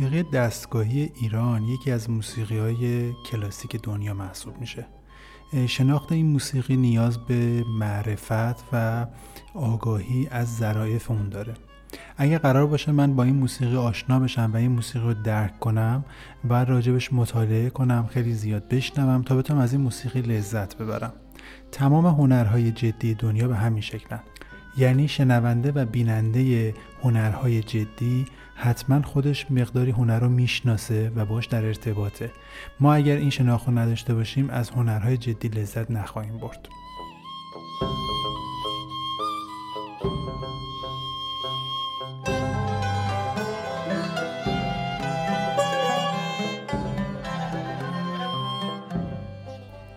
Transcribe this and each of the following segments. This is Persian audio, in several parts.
موسیقی دستگاهی ایران یکی از موسیقی های کلاسیک دنیا محسوب میشه. شناخت این موسیقی نیاز به معرفت و آگاهی از ظرایف اون داره. اگه قرار باشه من با این موسیقی آشنا بشم و این موسیقی رو درک کنم باید راجبش مطالعه کنم خیلی زیاد بشنوم تا بتونم از این موسیقی لذت ببرم. تمام هنرهای جدی دنیا به همین شکلن. یعنی شنونده و بیننده هنرهای جدی حتما خودش مقداری هنر رو می‌شناسه و باش در ارتباطه. ما اگر این شناخت نداشته باشیم از هنرهای جدی لذت نخواهیم برد.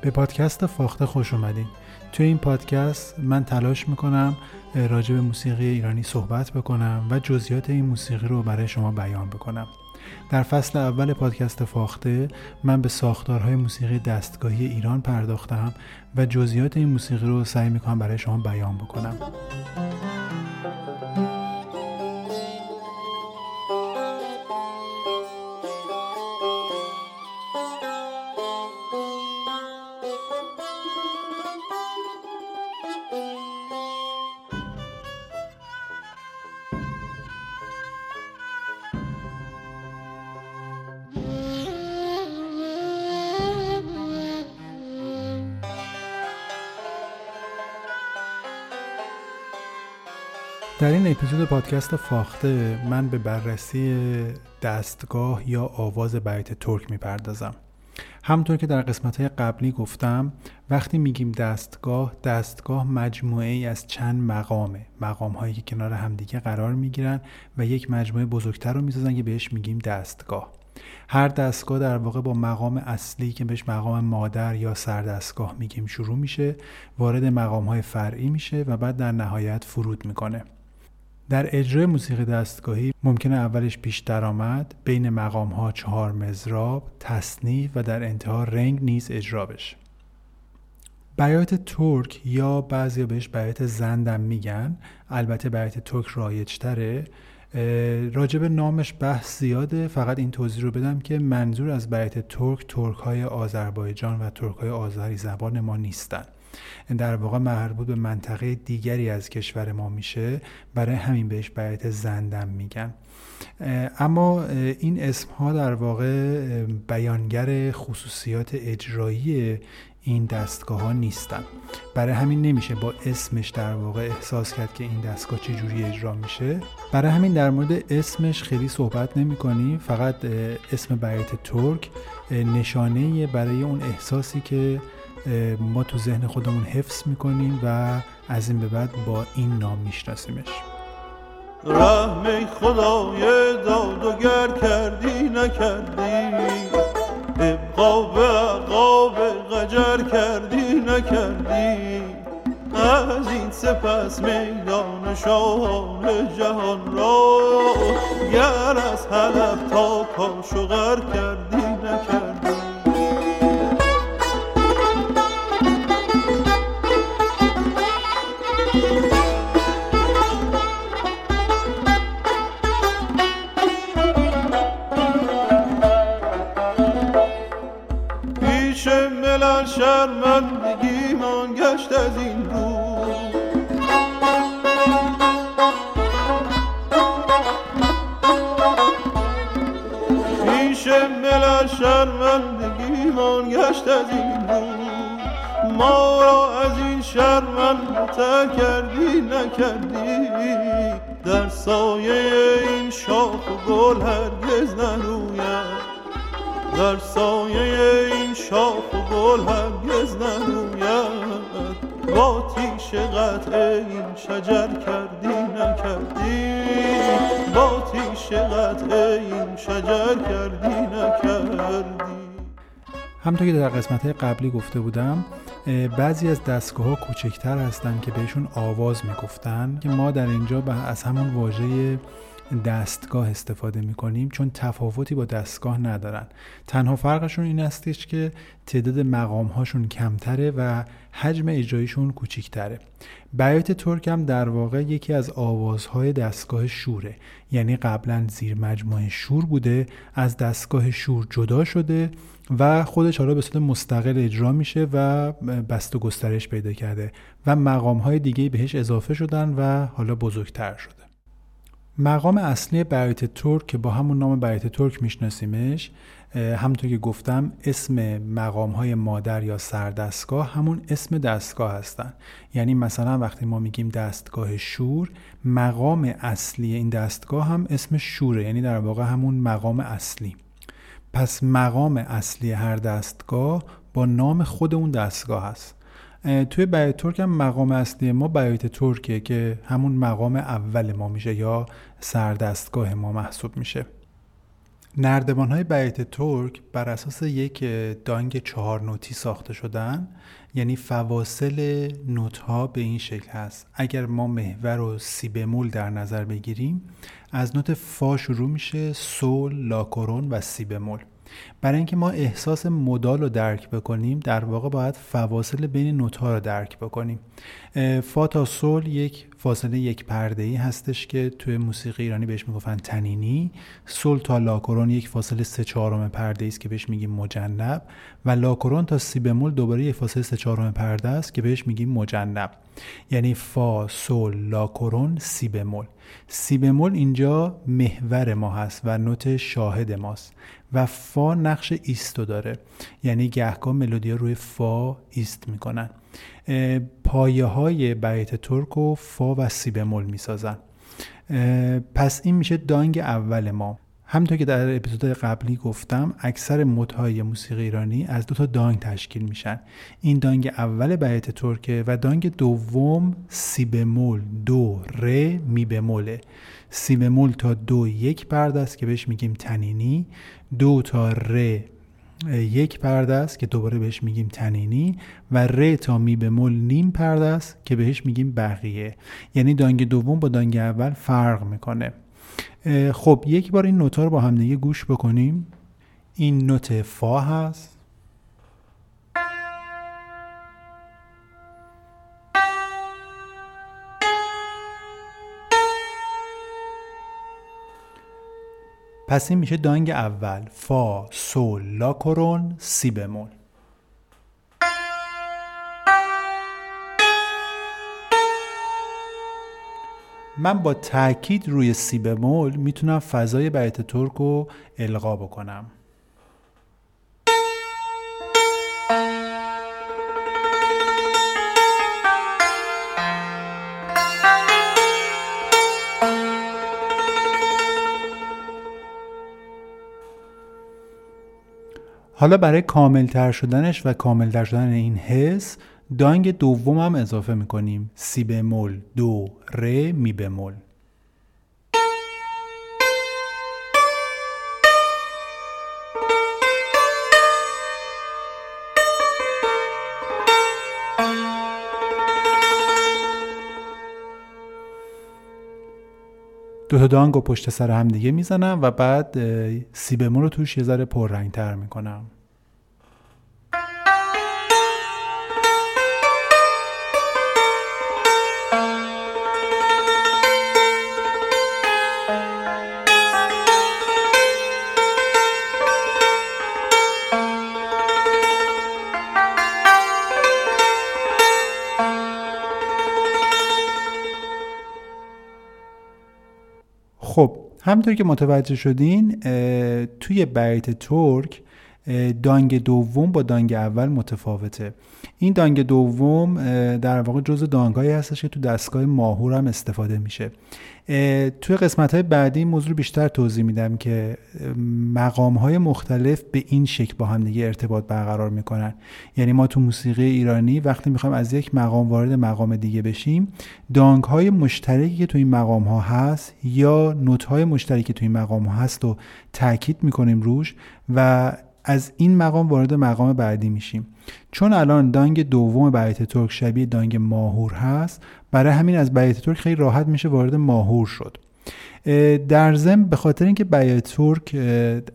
به پادکست فاخته خوش اومدین. توی این پادکست من تلاش می‌کنم راجع به موسیقی ایرانی صحبت بکنم و جزئیات این موسیقی رو برای شما بیان بکنم. در فصل اول پادکست فاخته من به ساختارهای موسیقی دستگاهی ایران پرداختم و جزئیات این موسیقی رو سعی می‌کنم برای شما بیان بکنم. در این اپیزود پادکست فاخته. من به بررسی دستگاه یا آواز بیت ترک می‌پردازم. همونطور که در قسمت های قبلی گفتم وقتی میگیم دستگاه دستگاه مجموعه ای از چند مقامه. مقام هایی که کنار همدیگه قرار می‌گیرن و یک مجموعه بزرگتر رو می‌سازن که بهش میگیم دستگاه. هر دستگاه در واقع با مقام اصلی که بهش مقام مادر یا سردستگاه میگیم شروع میشه وارد مقام های فرعی میشه و بعد در نهایت فرود می‌کنه. در اجرای موسیقی دستگاهی ممکنه اولش پیش درآمد بین مقام ها چهار مزراب تصنیف و در انتها رنگ نیز اجرا بشه. بیات ترک یا بعضی بهش بیات زندم میگن. البته بیات ترک رایجتره. راجب نامش بحث زیاده. فقط این توضیح رو بدم که منظور از بیات ترک ترک های آذربایجان و ترک های آذری زبان ما نیستن. در واقع مربوط به منطقه دیگری از کشور ما میشه. برای همین بهش بیت زندم میگن. اما این اسم ها در واقع بیانگر خصوصیات اجرایی این دستگاه ها نیستن. برای همین نمیشه با اسمش در واقع احساس کرد که این دستگاه چجوری اجرا میشه. برای همین در مورد اسمش خیلی صحبت نمی کنی فقط اسم بیت ترک نشانه برای اون احساسی که ما تو ذهن خودمون حفظ می‌کنیم و از این به بعد با این نام میشناسیمش. رحم خدای داد و گر کردی نکردی. ابقا به عقاب غجر کردی نکردی. از این سپس میدان شاهان جهان را گر از حلب تا کاشغر کردی نکردی. شرمندگی من گشت از این رو. پیش ملل شرمندگی من گشت از این رو. ما را از این شرمنده کردی نکردی. در سایه این شاخ و گل هرگز نروید. در سایه شجر کردی نکردی؟ با تیش این شجر کردی نکردی؟ همطور که در قسمت قبلی گفته بودم بعضی از دستگاه ها کوچکتر هستن که بهشون آواز می‌گفتن که ما در اینجا از همون واژه دستگاه استفاده می‌کنیم چون تفاوتی با دستگاه ندارن. تنها فرقشون این استش که تعداد مقام هاشون کمتره و حجم اجرایشون کوچیکتره. بیات ترک هم در واقع یکی از آوازهای دستگاه شوره. یعنی قبلا زیر مجموعه شور بوده از دستگاه شور جدا شده و خودش حالا به صورت مستقل اجرا میشه و بست و گسترش پیدا کرده و مقام های دیگه بهش اضافه شدن و حالا بزرگتر شده. مقام اصلی بیات ترک که با همون نام بیات ترک میشناسیمش همونطور که گفتم اسم مقام های مادر یا سردستگاه همون اسم دستگاه هستن. یعنی مثلا وقتی ما میگیم دستگاه شور مقام اصلی این دستگاه هم اسم شوره یعنی در واقع همون مقام اصلی. پس مقام اصلی هر دستگاه با نام خود اون دستگاه هست. توی بیات ترک هم مقام اصلی ما بیات ترکه که همون مقام اول ما میشه یا سردستگاه ما محسوب میشه. نردبان های بیت ترک بر اساس یک دانگ چهار نوتی ساخته شدن یعنی فواصل نوت ها به این شکل هست. اگر ما محور و سی بمول در نظر بگیریم از نوت فا شروع میشه سول، لاکورون و سی بمول برای اینکه ما احساس مدال رو درک بکنیم در واقع باید فواصل بین نوت ها رو درک بکنیم. فا تا سول یک فاصله یک پرده ای هستش که توی موسیقی ایرانی بهش می‌گفتن تنینی. سول تا لا کرن یک فاصله سه چهارم پرده است که بهش میگیم مجنب و لا کرن تا سی بمول دوباره یک فاصله سه چهارم پرده است که بهش میگیم مجنب. یعنی فا سول لا کرن سی بمول. سی بمول اینجا محور ما هست و نوت شاهد ماست. و فا نقش ایست رو داره. یعنی گهگاه ملودی روی فا ایست می‌کنن. پایه های بیات ترک رو فا و سی بمول می‌سازن. پس این میشه دانگ اول ما. همونطور که در اپیزود قبلی گفتم اکثر مدهای موسیقی ایرانی از دو تا دانگ تشکیل میشن. این دانگ اول بیت ترکه و دانگ دوم سی بمول دو ر می بموله. سی بمول تا دو یک پرده است که بهش میگیم تنینی. دو تا ر یک پرده است که دوباره بهش میگیم تنینی. و ر تا می بمول نیم پرده است که بهش میگیم بقیه. یعنی دانگ دوم با دانگ اول فرق می‌کنه. خب یک بار این نوتا رو با هم دیگه گوش بکنیم. این نوت فا هست. پس این میشه دانگ اول. فا سول لا کرون سی بمول من با تاکید روی سی بمول می‌تونم فضای بیت ترک رو القا بکنم. حالا برای کاملتر شدنش و کاملتر شدن این حس دانگ دوم هم اضافه می‌کنیم. سی بمول دو. ر می بمول دو تا دانگ رو پشت سر هم دیگه می‌زنم و بعد سی بمول رو توش یه ذره پررنگتر می‌کنم. همینطور که متوجه شدین توی بیت ترک دانگ دوم با دانگ اول متفاوته. این دانگ دوم در واقع جزء دانگهایی هستش که تو دستگاه ماهور هم استفاده میشه. توی قسمت های بعدی این موضوع بیشتر توضیح میدم که مقام های مختلف به این شکل با هم دیگه ارتباط برقرار می‌کنن. یعنی ما تو موسیقی ایرانی وقتی می‌خوایم از یک مقام وارد مقام دیگه بشیم دانگ های مشترکی که تو این مقام ها هست یا نوت های مشترکی که تو این مقام ها هست و تاکید می‌کنیم روش و از این مقام وارد مقام بعدی میشیم. چون الان دانگ دوم بیت ترک شبیه دانگ ماهور هست برای همین از بیت ترک خیلی راحت میشه وارد ماهور شد. در ضمن به خاطر اینکه بیات ترک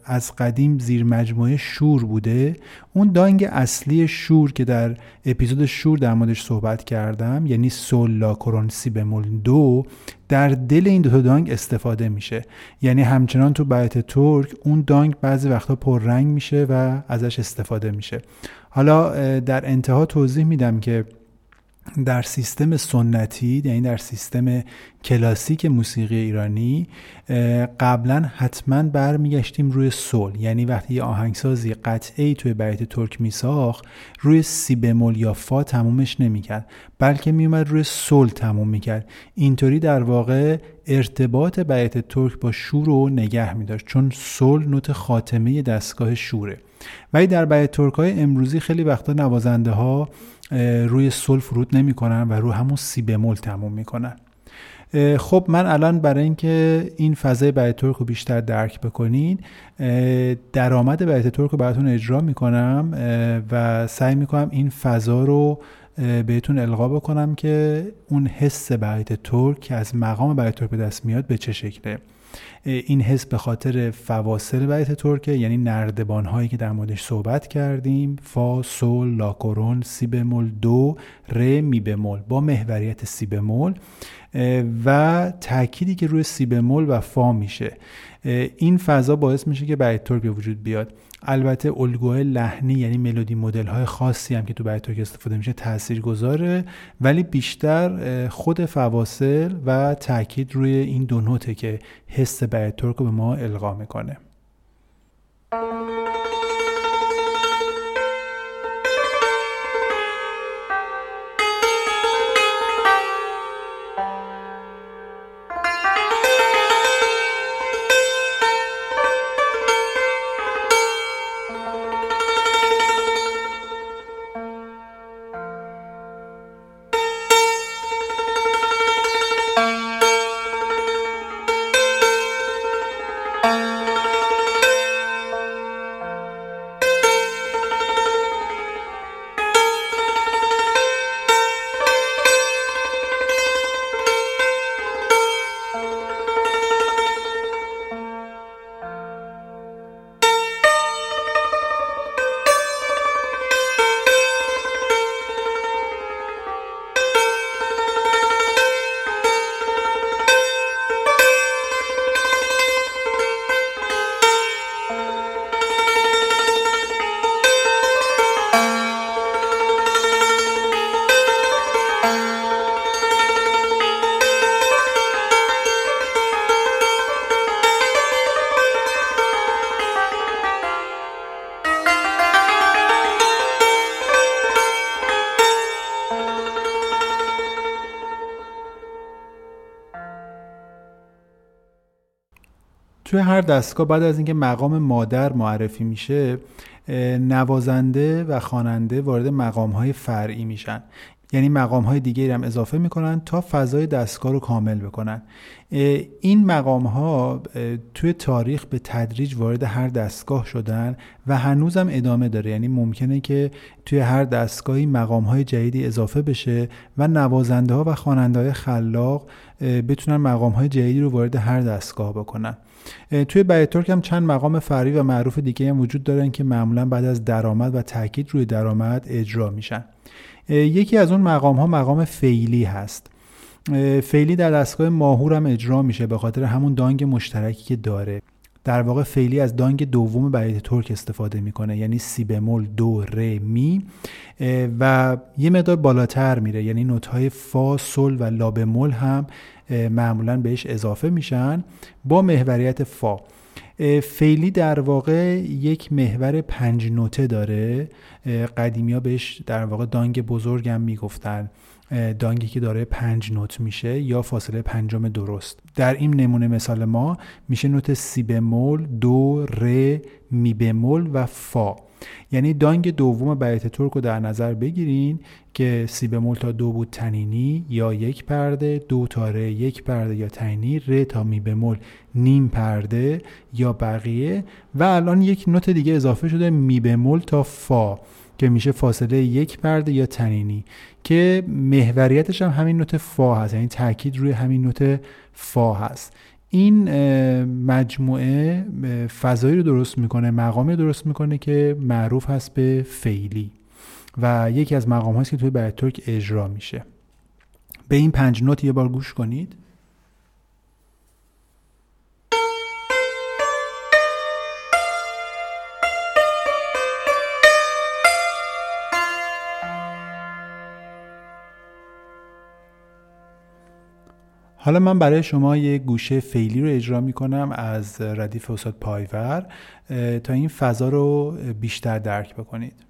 از قدیم زیر مجموعه شور بوده اون دانگ اصلی شور که در اپیزود شور در موردش صحبت کردم یعنی سول لا کرونسی بمول دو در دل این دو دانگ استفاده میشه. یعنی همچنان تو بیات ترک اون دانگ بعضی وقتا پررنگ میشه و ازش استفاده میشه. حالا در انتها توضیح میدم که در سیستم سنتی یعنی در سیستم کلاسیک موسیقی ایرانی قبلا حتما برمیگشتیم روی سول. یعنی وقتی یه آهنگسازی قطعه توی بیت ترک میساخت روی سی بمول یا فا تمومش نمی‌کرد بلکه میومد روی سول تموم می‌کرد. اینطوری در واقع ارتباط بیت ترک با شور رو نگه میداشت چون سول نوت خاتمه دستگاه شوره. ولی در بیت ترک های امروزی خیلی وقتا نوازنده ها روی سل فرود نمی‌کنن و رو همون سی بمول تموم می‌کنن. خب من الان برای اینکه این فضای بیت ترک رو بیشتر درک بکنین درآمد بیت ترک رو براتون اجرا می‌کنم و سعی می‌کنم این فضا رو بهتون القا بکنم که اون حس بیت ترک که از مقام بیت ترک به دست میاد به چه شکله. این حس به خاطر فواصل بیت ترکه یعنی نردبان هایی که در موردش صحبت کردیم فا سول لاکورون سی بمول دو ر می بمول با محوریت سی بمول و تأکیدی که روی سی بمول و فا میشه. این فضا باعث میشه که بیت ترک به وجود بیاد. البته الگوهای لحنی یعنی ملودی مدل های خاصی هم که تو بیت ترک استفاده میشه تأثیر گذاره ولی بیشتر خود فواصل و تاکید روی این دو نوته که حس ترک رو به ما القا می‌کنه. توی هر دستگاه بعد از اینکه مقام مادر معرفی میشه نوازنده و خواننده وارد مقام های فرعی میشن. یعنی مقام های دیگه هم اضافه می‌کنن تا فضای دستگاه رو کامل بکنن. این مقام ها توی تاریخ به تدریج وارد هر دستگاه شدن و هنوزم ادامه داره. یعنی ممکنه که توی هر دستگاهی مقام های جدیدی اضافه بشه و نوازنده ها و خواننده های خلاق بتونن مقام های جدیدی رو وارد هر دستگاه بکنن. توی بیت ترک هم چند مقام فرعی و معروف دیگه هم وجود دارن که معمولا بعد از درآمد و تاکید روی درآمد اجرا میشن. یکی از اون مقام ها مقام فعلی هست. فعلی در دستگاه ماهور هم اجرا میشه به خاطر همون دانگ مشترکی که داره. در واقع فعلی از دانگ دوم بیت ترک استفاده می‌کنه یعنی سی بمول دو ر می و یه مقدار بالاتر میره. یعنی نوت های فا سل و لا بمول هم معمولا بهش اضافه میشن با محوریت فا. فعلی در واقع یک محور پنج نوته داره. قدیمی ها بهش در واقع دانگ بزرگ هم می‌گفتن. دانگی که داره پنج نوت میشه یا فاصله پنجم درست. در این نمونه مثال ما میشه نوت سی بمول دو ر می بمول و فا. یعنی دانگ دوم بیت ترک رو در نظر بگیرین که سی بمول تا دو بود تنینی یا یک پرده دو تا ر یک پرده یا تنینی ر تا می بمول نیم پرده یا بقیه. و الان یک نوت دیگه اضافه شده می بمول تا فا. که میشه فاصله یک پرده یا تنینی که محوریتش هم همین نوت فا هست یعنی تاکید روی همین نوت فا هست. این مجموعه فضایی رو درست می‌کنه مقامی رو درست می‌کنه که معروف هست به فعلی. و یکی از مقام هاست که توی بیت ترک اجرا میشه. به این پنج نوت یه بار گوش کنید. حالا من برای شما یه گوشه فعلی رو اجرا می کنم از ردیف استاد پایور تا این فضا رو بیشتر درک بکنید.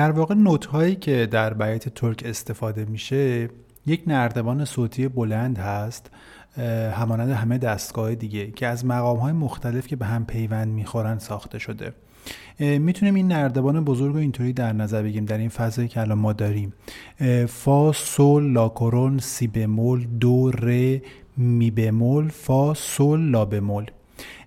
در واقع نوت هایی که در بیت ترک استفاده میشه یک نردبان صوتی بلند هست همانند همه دستگاه دیگه که از مقام های مختلف که به هم پیوند می‌خورن ساخته شده. می‌تونیم این نردبان بزرگ رو اینطوری در نظر بگیریم در این فضایی که الان ما داریم. فا سول لا کرون سی بمول دو ر می بمول فا سول لا بمول.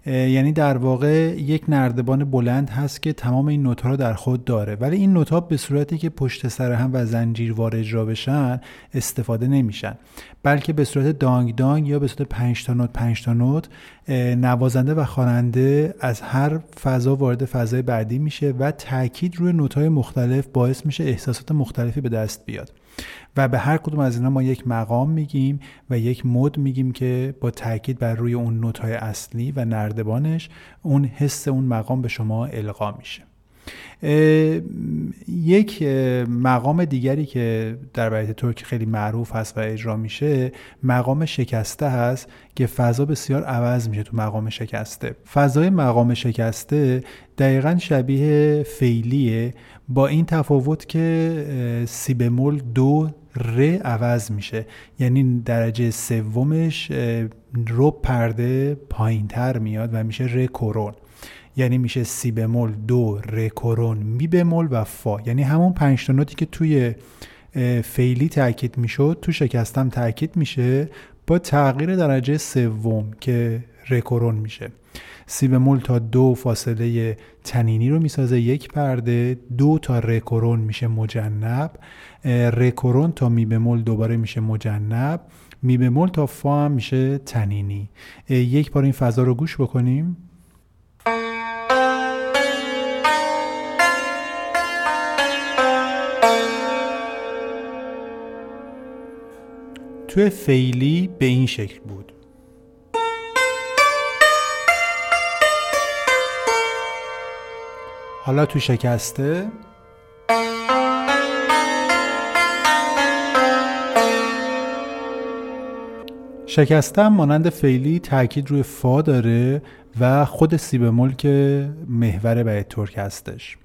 یعنی در واقع یک نردبان بلند هست که تمام این نوت رو در خود داره. ولی این نوت ها به صورتی که پشت سر هم و زنجیروار اجرا بشن استفاده نمیشن. بلکه به صورت دانگ دانگ یا به صورت 5 تا نوت 5 تا نوت نوازنده و خواننده از هر فضا وارد فضای بعدی میشه و تاکید روی نوت های مختلف باعث میشه احساسات مختلفی به دست بیاد. و به هر کدوم از اینا ما یک مقام میگیم و یک مد میگیم که با تاکید بر روی اون نوت‌های اصلی و نردبانش اون حس اون مقام به شما القا میشه. یک مقام دیگری که در بیت ترک خیلی معروف هست و اجرا میشه مقام شکسته هست که فضا بسیار عوض میشه تو مقام شکسته. فضای مقام شکسته دقیقا شبیه فعلیه با این تفاوت که سی بمول دو ر عوض میشه. یعنی درجه سومش رو پرده پایین تر میاد و میشه ر کرون یعنی میشه سی بمول دو ر کرون می بمول و فا. یعنی همون پنج نوتی که توی فعلی تاکید می‌شد تو شکستم تاکید میشه با تغییر درجه سوم که رکورون میشه. سی بمول تا دو فاصله تنینی رو می‌سازه یک پرده دو تا رکورون میشه مجنب. رکورون تا می بمول دوباره میشه مجنب. می بمول تا فا هم میشه تنینی یک بار این فضا رو گوش بکنیم. توی فعلی به این شکل بود. حالا تو شکسته؟ هم مانند فعلی تاکید روی فا داره و خود سی بمول که محور بیت ترک هستش.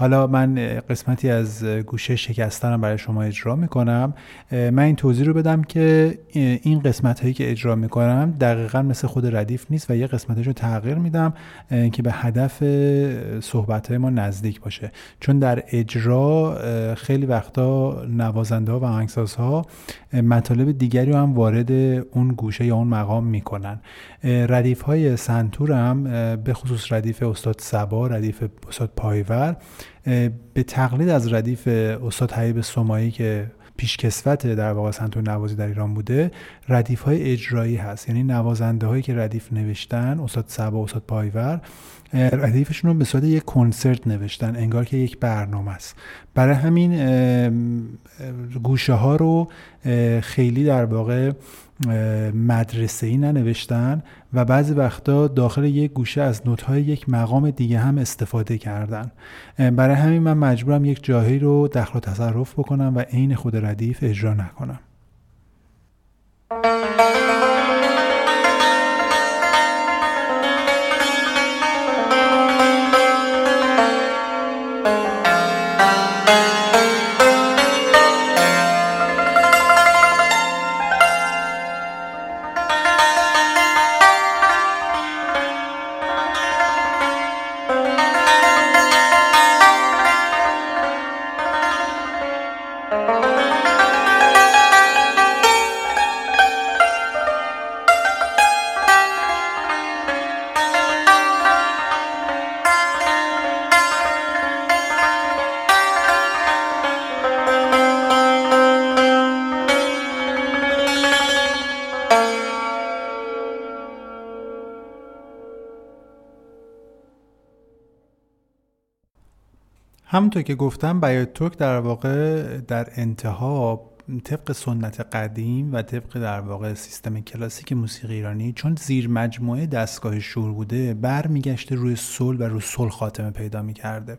حالا من قسمتی از گوشه شکستنم برای شما اجرا می‌کنم. من این توضیح رو بدم که این قسمت هایی که اجرا می‌کنم دقیقا مثل خود ردیف نیست و یه قسمتش رو تغییر میدم که به هدف صحبت های ما نزدیک باشه. چون در اجرا خیلی وقتا نوازنده ها و آهنگساز ها مطالب دیگری رو هم وارد اون گوشه یا اون مقام می‌کنن. ردیف های سنتور هم به خصوص ردیف استاد صبا ردیف استاد پایور به تقلید از ردیف استاد حبیب سماعی که پیشکسوت در واقع سنتور نوازی در ایران بوده ردیف های اجرایی هست. یعنی نوازنده هایی که ردیف نوشتن استاد صبا استاد پایور ردیفشون رو به صورت یک کنسرت نوشتن انگار که یک برنامه است. برای همین گوشه ها رو خیلی در واقع مدرسه ای ننوشتن و بعضی وقتا داخل یک گوشه از نوت های یک مقام دیگه هم استفاده کردن. برای همین من مجبورم یک جاهی رو دخل و تصرف بکنم و عین خود ردیف اجرا نکنم. همونطور که گفتم بیات ترک در واقع در انتها طبق سنت قدیم و طبق در واقع سیستم کلاسیک موسیقی ایرانی چون زیر مجموعه دستگاه شور بوده برمیگشته روی سل و روی سل خاتمه پیدا می‌کرده.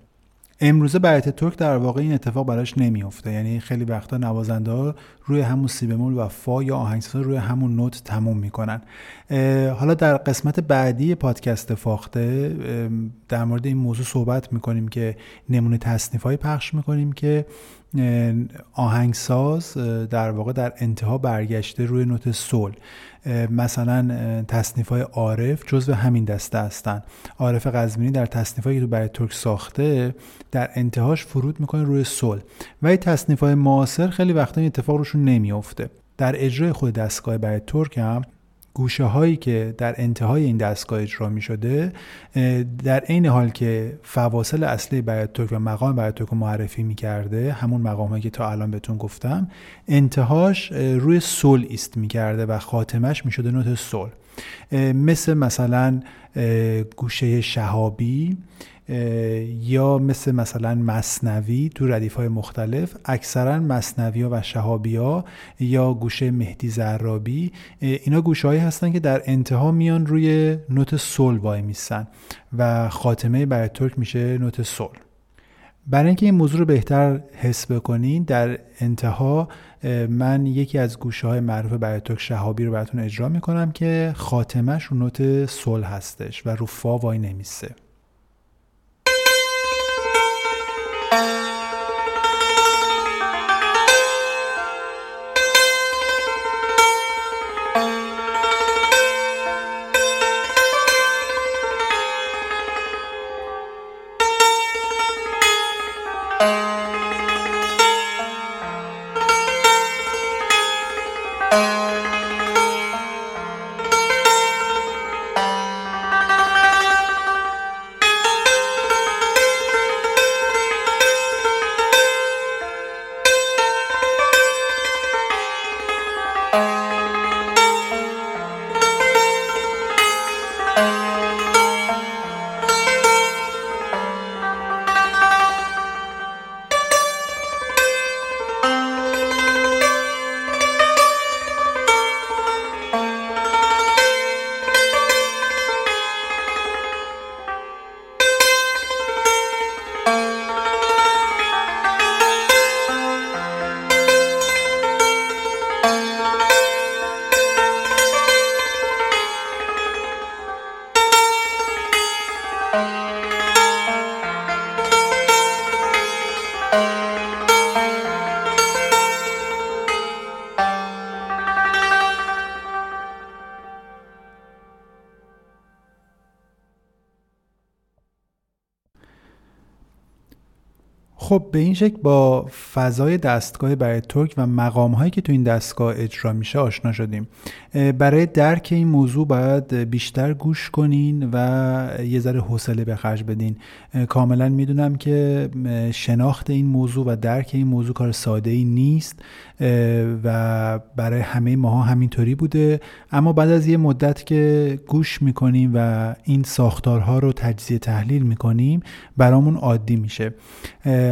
امروزه بیات ترک در واقع این اتفاق براش نمیافته. یعنی خیلی وقتا نوازنده ها روی همون سی بمول و فا یا آهنگساز روی همون نوت تموم می‌کنن. حالا در قسمت بعدی پادکست فاخته در مورد این موضوع صحبت می‌کنیم که نمونه تصنیف های پخش می‌کنیم که آهنگساز در واقع در انتها برگشته روی نوت سول مثلا تصنیف های عارف جزو همین دسته هستن. عارف قزمینی در تصنیف که تو برای ترک ساخته در انتهاش فرود می‌کنه روی سول و این تصنیف های خیلی وقتا این اتفاق روشون نمیافته. در اجرای خود دستگاه برای ترک هم گوشه هایی که در انتهای این دستگاه اجرا می شده در عین حال که فواصل اصلی ترک و مقام ترک رو معرفی می کرده همون مقام که تا الان بهتون گفتم انتهاش روی سول ایست می کرده و خاتمش می شده نوت سول مثل مثلا گوشه شهابی یا مثل مثلا مصنوی تو ردیف های مختلف اکثرا مصنوی ها و شهابی ها یا گوشه مهدی زرابی اینا گوشه هایی هستن که در انتها میان روی نوت سول وای میسن و خاتمه برای ترک میشه نوت سول برای اینکه این موضوع رو بهتر حس بکنین در انتها من یکی از گوشه های معروف ترک شهابی رو براتون اجرا می‌کنم که خاتمش رو نوت سول هستش و رو فا وای نمیسه. خب به این شکل با فضای دستگاه برای ترک و مقام هایی که تو این دستگاه اجرا میشه آشنا شدیم. برای درک این موضوع باید بیشتر گوش کنین و یه ذره حوصله به خرج بدین. کاملا می‌دونم که شناخت این موضوع و درک این موضوع کار ساده ای نیست و برای همه ماها همینطوری بوده. اما بعد از یه مدت که گوش می‌کنیم و این ساختارها رو تجزیه تحلیل می‌کنیم برامون عادی میشه.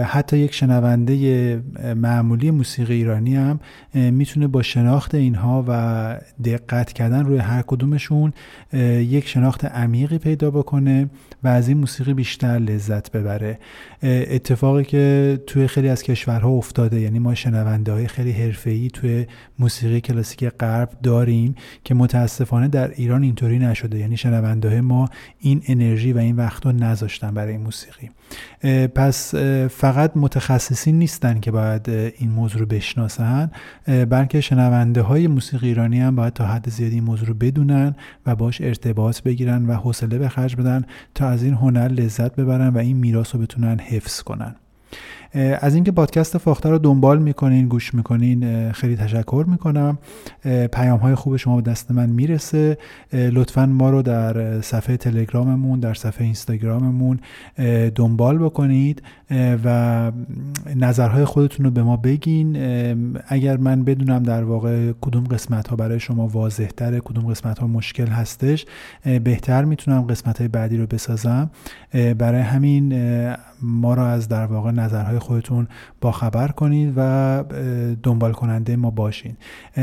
حتی یک شنونده معمولی موسیقی ایرانی هم می‌تونه با شناخت اینها و دقت کردن روی هر کدومشون یک شناخت عمیقی پیدا بکنه و از این موسیقی بیشتر لذت ببره. اتفاقی که توی خیلی از کشورها افتاده یعنی ما شنونده های خیلی حرفه‌ای توی موسیقی کلاسیک غرب داریم که متاسفانه در ایران اینطوری نشده. یعنی شنونده ما این انرژی و این وقت رو نذاشتن برای موسیقی. پس فقط متخصصین نیستن که باید این موضوع رو بشناسن بلکه شنونده های موسیقی ایرانی هم باید تا حد زیادی این موضوع رو بدونن و باش ارتباط بگیرن و حوصله به خرج بدن تا از این هنر لذت ببرن و این میراث رو بتونن حفظ کنن. از اینکه پادکست فاخته رو دنبال می‌کنین گوش می‌کنین خیلی تشکر می‌کنم. پیام های خوب شما به دست من می‌رسه. لطفا ما رو در صفحه تلگراممون در صفحه اینستاگراممون دنبال بکنید. و نظرهای خودتون رو به ما بگین. اگر من بدونم در واقع کدوم قسمت ها برای شما واضح تره کدوم قسمت ها مشکل هستش بهتر می‌تونم قسمت های بعدی رو بسازم. برای همین ما رو از در واقع نظرهای خودتون با خبر کنید و دنبال کننده ما باشین.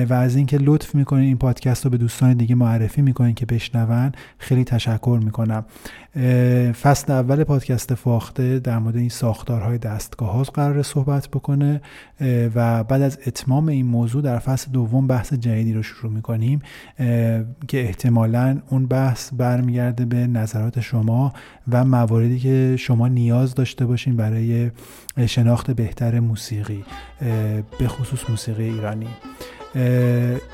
و از اینکه لطف می‌کنید این پادکست رو به دوستان دیگه معرفی می‌کنین که بشنون خیلی تشکر می‌کنم. فصل اول پادکست فاخته در مورد این ساختارهای دستگاه ها قرار صحبت بکنه. و بعد از اتمام این موضوع در فصل دوم بحث جدیدی رو شروع می‌کنیم که احتمالا اون بحث برمیگرده به نظرات شما و مواردی که شما نیاز داشته باشین برای شناخت بهتر موسیقی به خصوص موسیقی ایرانی.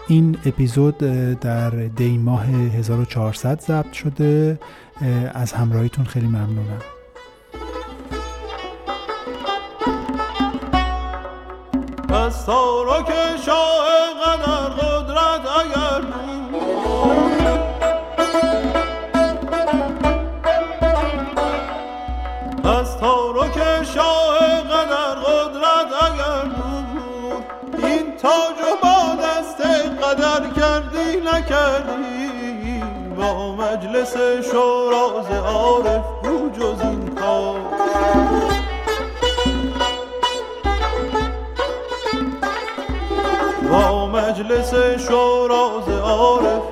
این اپیزود در دی ماه 1400 ضبط شده. از همراهیتون خیلی ممنونم. از که شاه قدر کردی نکردی با مجلس شوراز عارف او جز این کار. با مجلس شوراز عارف